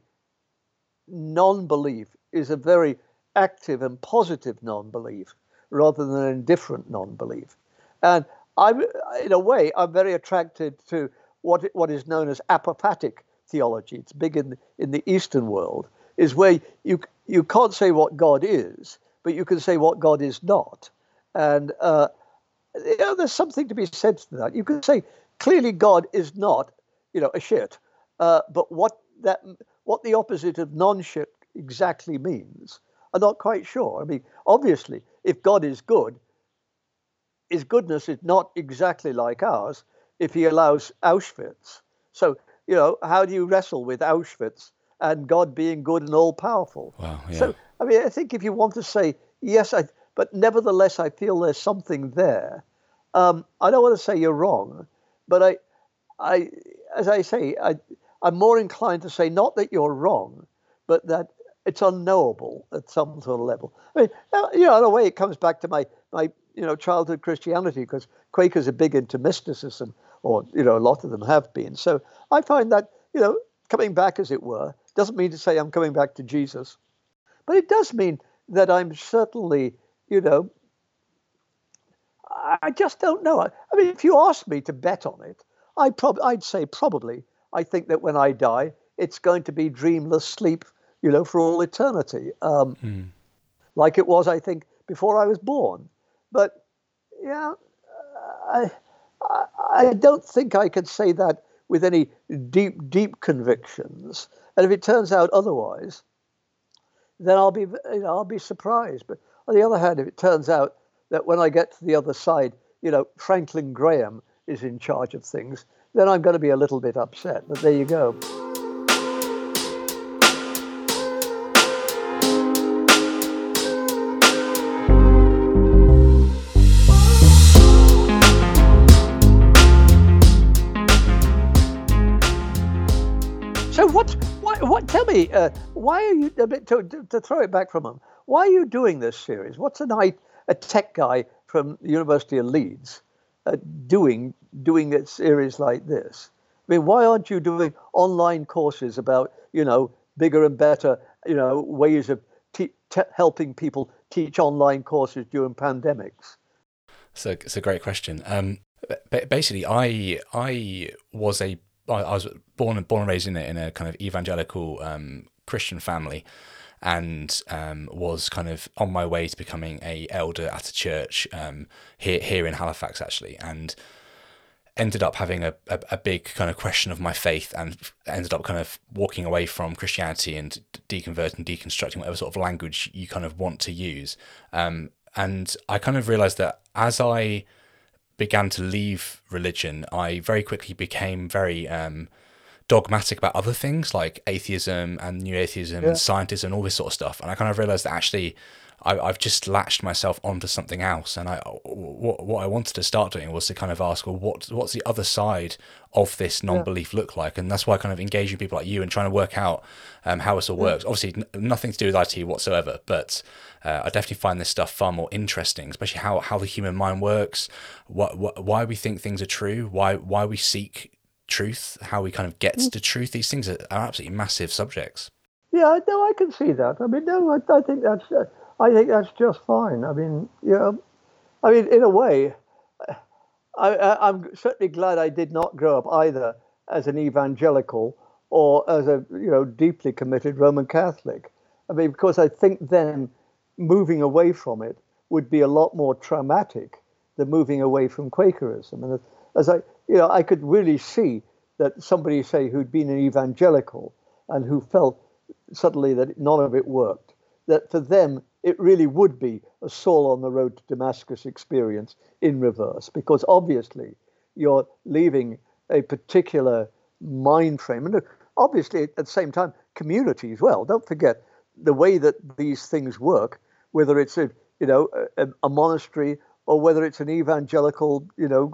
non belief is a very active and positive non belief rather than an indifferent non belief. And I'm, in a way, I'm very attracted to what, what is known as apophatic theology. It's big in, in the Eastern world, is where you, you can't say what God is, but you can say what God is not. And uh, you know, there's something to be said to that. You can say clearly God is not, you know, a shit, uh, but what that what the opposite of non-shit exactly means, I'm not quite sure. I mean, obviously, if God is good, his goodness is not exactly like ours. If he allows Auschwitz, so you know, how do you wrestle with Auschwitz and God being good and all powerful? Wow, yeah. So, I mean, I think if you want to say yes, I but nevertheless, I feel there's something there. Um, I don't want to say you're wrong, but I, I, as I say, I, I'm more inclined to say not that you're wrong, but that it's unknowable at some sort of level. I mean, you know, in a way, it comes back to my my you know childhood Christianity because Quakers are big into mysticism, or you know, a lot of them have been. So I find that you know, coming back, as it were, doesn't mean to say I'm coming back to Jesus, but it does mean that I'm certainly you know, I just don't know. I mean, if you asked me to bet on it, I prob- I'd say probably. I think that when I die, it's going to be dreamless sleep, you know, for all eternity, um, hmm. like it was, I think, before I was born. But yeah, I, I, don't think I could say that with any deep, deep convictions. And if it turns out otherwise, then I'll be, you know, I'll be surprised. But on the other hand, if it turns out that when I get to the other side, you know, Franklin Graham is in charge of things, then I'm going to be a little bit upset. But there you go. Me, uh, why are you to, to, throw it back from him? Why are you doing this series? What's an a tech guy from the University of Leeds uh, doing doing a series like this? I mean, why aren't you doing online courses about you know bigger and better you know ways of te- te- helping people teach online courses during pandemics? So it's a great question. Um, basically, I I was a I was born and born and raised in a, in a kind of evangelical um, Christian family, and um, was kind of on my way to becoming a elder at a church um, here here in Halifax actually, and ended up having a, a, a, big kind of question of my faith and ended up kind of walking away from Christianity and deconverting, deconstructing whatever sort of language you kind of want to use. Um, and I kind of realized that as I began to leave religion, I very quickly became very um, dogmatic about other things like atheism and new atheism yeah. and scientism and all this sort of stuff. And I kind of realized that actually I, have just latched myself onto something else. And I, what, what I wanted to start doing was to kind of ask, well, what, what's the other side of this non-belief yeah. look like? And that's why I kind of engaging people like you and trying to work out um, how this all yeah. works. Obviously, n- nothing to do with IT whatsoever, but uh, I definitely find this stuff far more interesting, especially how, how the human mind works, what, what, why we think things are true, why, why we seek truth, how we kind of get mm. to truth. These things are, are absolutely massive subjects. Yeah, no, I can see that. I mean, no, I, I think that's, uh, I think that's just fine. I mean, you know, I mean, in a way, I, am certainly glad I did not grow up either as an evangelical or as a you know deeply committed Roman Catholic. I mean, because I think then moving away from it would be a lot more traumatic than moving away from Quakerism. And as I, you know, I could really see that somebody say who'd been an evangelical and who felt suddenly that none of it worked, that for them it really would be a Saul on the road to Damascus experience in reverse, because obviously you're leaving a particular mind frame. And obviously, at the same time, community as well. Don't forget the way that these things work, whether it's a you know a, a monastery or whether it's an evangelical you know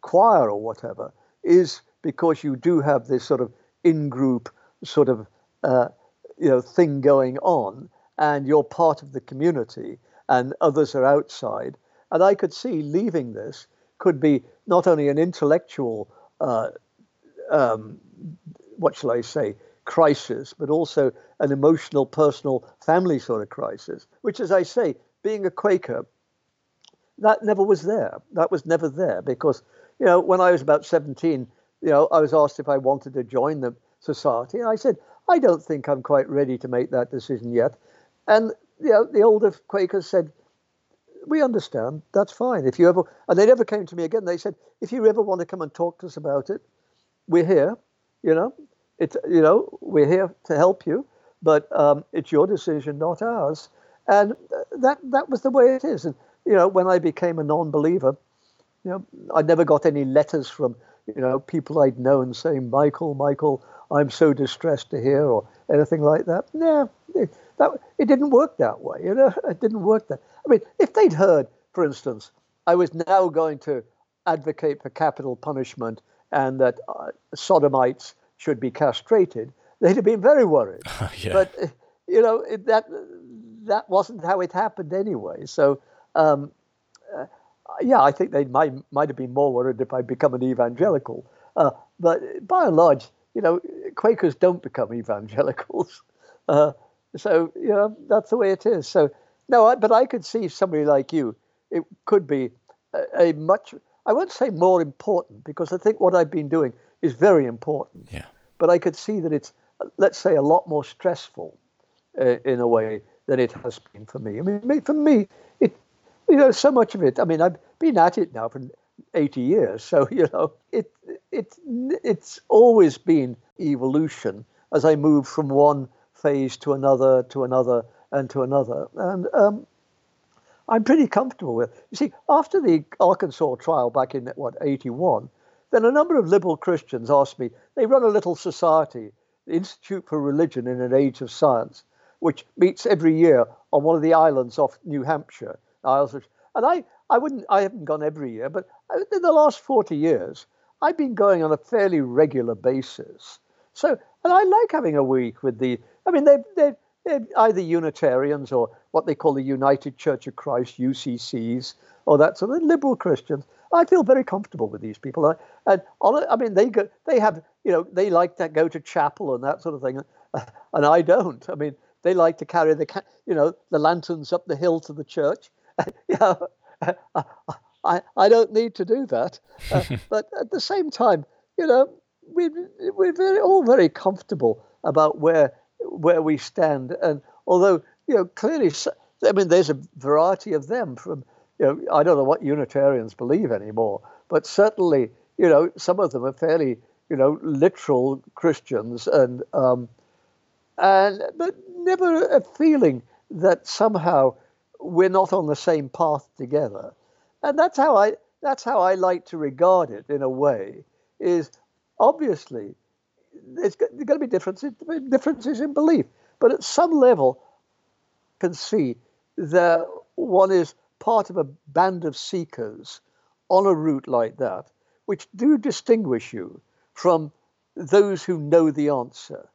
choir or whatever, is because you do have this sort of in-group sort of uh, you know thing going on, and you're part of the community, and others are outside. And I could see leaving this could be not only an intellectual uh, um, what shall I say, crisis, but also an emotional, personal, family sort of crisis, which, as I say, being a Quaker, that never was there. That was never there because, you know, when I was about 17, you know, I was asked if I wanted to join the society. And I said, I don't think I'm quite ready to make that decision yet. And, you know, the older Quakers said, we understand. That's fine. If you ever, and they never came to me again. They said, if you ever want to come and talk to us about it, we're here. You know, it's you know we're here to help you, but um, it's your decision, not ours. And that that was the way it is. And you know, when I became a non-believer, you know, I never got any letters from you know people I'd known saying, "Michael, Michael, I'm so distressed to hear," or anything like that. No, it, that it didn't work that way. You know, it didn't work that. I mean, if they'd heard, for instance, I was now going to advocate for capital punishment and that uh, sodomites should be castrated, they'd have been very worried. yeah. But uh, you know it, that that wasn't how it happened anyway. So um, uh, yeah, I think they might might have been more worried if I become an evangelical. Uh, but by and large, you know, Quakers don't become evangelicals. Uh, so you know that's the way it is. So no, I, but I could see somebody like you. It could be a, a much I won't say more important because I think what I've been doing is very important. Yeah. But I could see that it's, let's say, a lot more stressful uh, in a way than it has been for me. I mean, for me, it, you know, so much of it. I mean, I've been at it now for 80 years, so you know, it, it, it's always been evolution as I move from one phase to another, to another, and to another. And um, I'm pretty comfortable with. You see, after the Arkansas trial back in what 81, then a number of liberal Christians asked me. They run a little society, the Institute for Religion in an Age of Science, which meets every year on one of the islands off New Hampshire. And I, I wouldn't, I haven't gone every year, but in the last 40 years, I've been going on a fairly regular basis. So, and I like having a week with the. I mean, they they they're either Unitarians or what they call the United Church of Christ, UCCs, or that sort of liberal Christians. I feel very comfortable with these people. I, and I mean, they go, they have, you know, they like to go to chapel and that sort of thing, and I don't. I mean, they like to carry the, you know, the lanterns up the hill to the church. know, I, I don't need to do that. Uh, but at the same time, you know, we, we're very, all very comfortable about where where we stand. And although, you know, clearly, I mean, there's a variety of them from, you know, I don't know what Unitarians believe anymore, but certainly, you know, some of them are fairly, you know, literal Christians and, um, and, but never a feeling that somehow we're not on the same path together. And that's how I, that's how I like to regard it in a way is obviously there's going to be differences, differences in belief. But at some level, can see that one is part of a band of seekers on a route like that, which do distinguish you from those who know the answer,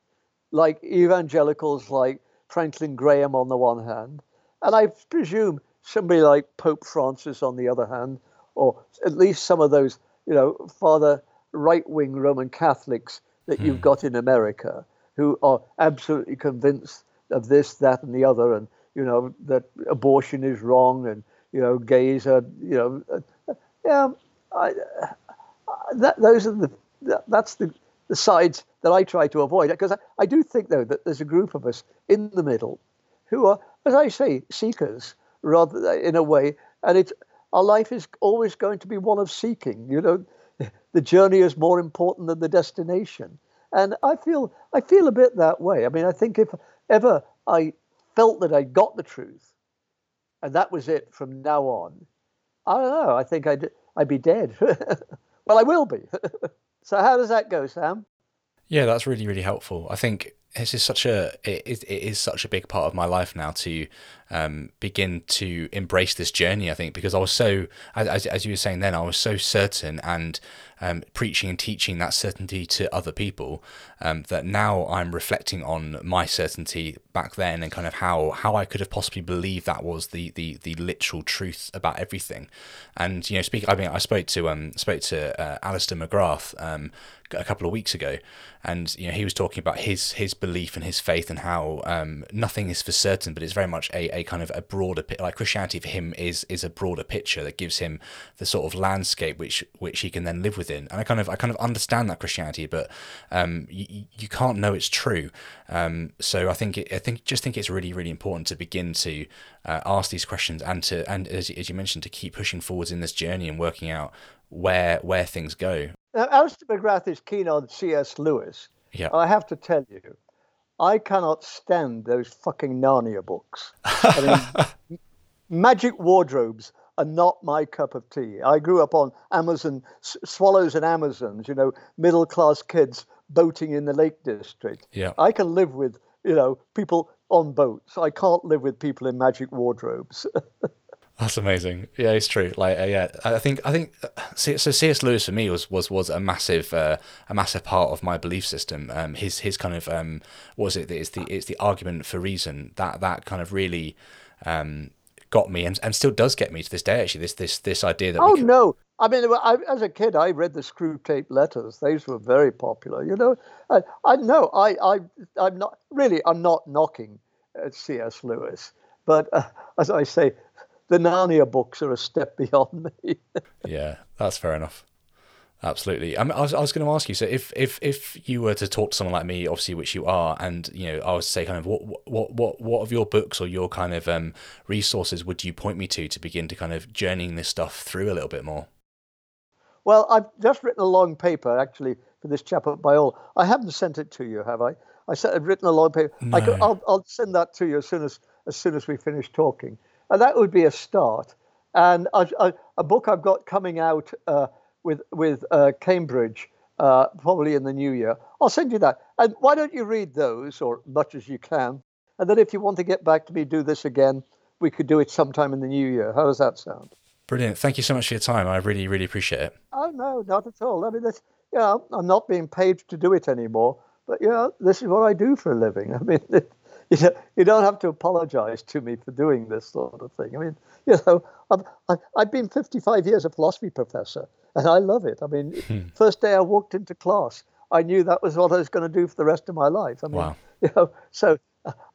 like evangelicals like Franklin Graham on the one hand, and I presume somebody like Pope Francis on the other hand, or at least some of those, you know, father right wing Roman Catholics that hmm. you've got in America who are absolutely convinced of this, that, and the other, and you know that abortion is wrong, and you know gays are, uh, you know, uh, yeah. I, uh, that, those are the that's the, the sides that I try to avoid because I, I do think though that there's a group of us in the middle who are, as I say, seekers rather uh, in a way, and it's our life is always going to be one of seeking. You know, the journey is more important than the destination, and I feel I feel a bit that way. I mean, I think if ever I felt that I got the truth, and that was it from now on, I don't know. I think I'd I'd be dead. well, I will be. so how does that go, Sam? Yeah, that's really really helpful. I think this is such a it is, it is such a big part of my life now to um, begin to embrace this journey. I think because I was so as, as you were saying then I was so certain and um, preaching and teaching that certainty to other people um, that now I'm reflecting on my certainty back then and kind of how how I could have possibly believed that was the the the literal truth about everything. And you know, speak. I mean, I spoke to um spoke to uh, Alister McGrath um a couple of weeks ago, and you know he was talking about his his belief and his faith and how um, nothing is for certain, but it's very much a, a kind of a broader picture. like Christianity for him is is a broader picture that gives him the sort of landscape which which he can then live within. And I kind of I kind of understand that Christianity, but um, you, you can't know it's true. Um, so I think it, I think just think it's really really important to begin to uh, ask these questions and to and as, as you mentioned to keep pushing forwards in this journey and working out where where things go. Now, Alister McGrath is keen on C.S. Lewis. Yeah. I have to tell you, I cannot stand those fucking Narnia books. I mean, magic wardrobes are not my cup of tea. I grew up on Amazon, swallows and Amazons, you know, middle class kids boating in the Lake District. Yeah. I can live with, you know, people on boats. I can't live with people in magic wardrobes. That's amazing. Yeah, it's true. Like, uh, yeah, I think I think uh, so. C.S. Lewis for me was was was a massive uh, a massive part of my belief system. Um, his his kind of um, was it? It's the it's the argument for reason that that kind of really um, got me and, and still does get me to this day. Actually, this this this idea that oh can... no, I mean, I, as a kid, I read the Screwtape Letters. Those were very popular. You know, I, I know I I I'm not really I'm not knocking C.S. Lewis, but uh, as I say, the Narnia books are a step beyond me. yeah, that's fair enough. Absolutely. I, mean, I was, I was going to ask you. So, if if if you were to talk to someone like me, obviously, which you are, and you know, I would say, kind of, what what what what of your books or your kind of um, resources would you point me to to begin to kind of journeying this stuff through a little bit more? Well, I've just written a long paper actually for this chap at Biola. I haven't sent it to you, have I? I said I've written a long paper. No. I will I'll send that to you as soon as as soon as we finish talking. And that would be a start. And a, book I've got coming out uh, with with uh, Cambridge uh, probably in the new year. I'll send you that. And why don't you read those, or much as you can? And then if you want to get back to me, do this again. We could do it sometime in the new year. How does that sound? Brilliant. Thank you so much for your time. I really, really appreciate it. Oh no, not at all. I mean, this, you know, I'm not being paid to do it anymore. But you know, this is what I do for a living. I mean, you, know, you don't have to apologize to me for doing this sort of thing. I mean, you know, I've, I've been 55 years a philosophy professor, and I love it. I mean, hmm. first day I walked into class, I knew that was what I was going to do for the rest of my life. I mean, wow. you know, so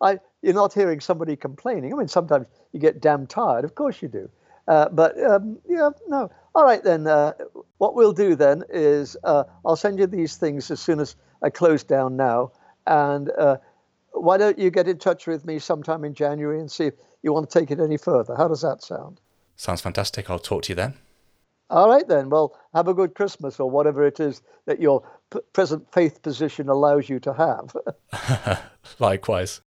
I, you're not hearing somebody complaining. I mean, sometimes you get damn tired. Of course you do. Uh, but um, yeah, no. All right then. Uh, what we'll do then is uh, I'll send you these things as soon as I close down now, and uh, why don't you get in touch with me sometime in January and see if you want to take it any further? How does that sound? Sounds fantastic. I'll talk to you then. All right, then. Well, have a good Christmas or whatever it is that your p- present faith position allows you to have. Likewise.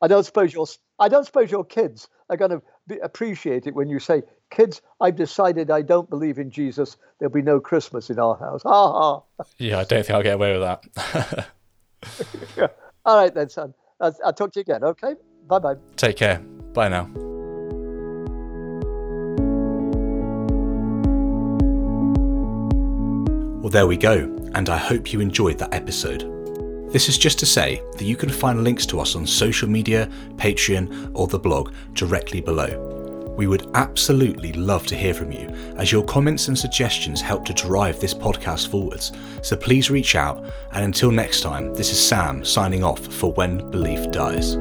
I don't suppose your I don't suppose your kids are going to be, appreciate it when you say, "Kids, I've decided I don't believe in Jesus. There'll be no Christmas in our house." Ha ha. Yeah, I don't think I'll get away with that. All right then, son. I'll, I'll talk to you again. Okay. Bye bye. Take care. Bye now. Well, there we go, and I hope you enjoyed that episode. This is just to say that you can find links to us on social media, Patreon, or the blog directly below. We would absolutely love to hear from you, as your comments and suggestions help to drive this podcast forwards. So please reach out, and until next time, this is Sam signing off for When Belief Dies.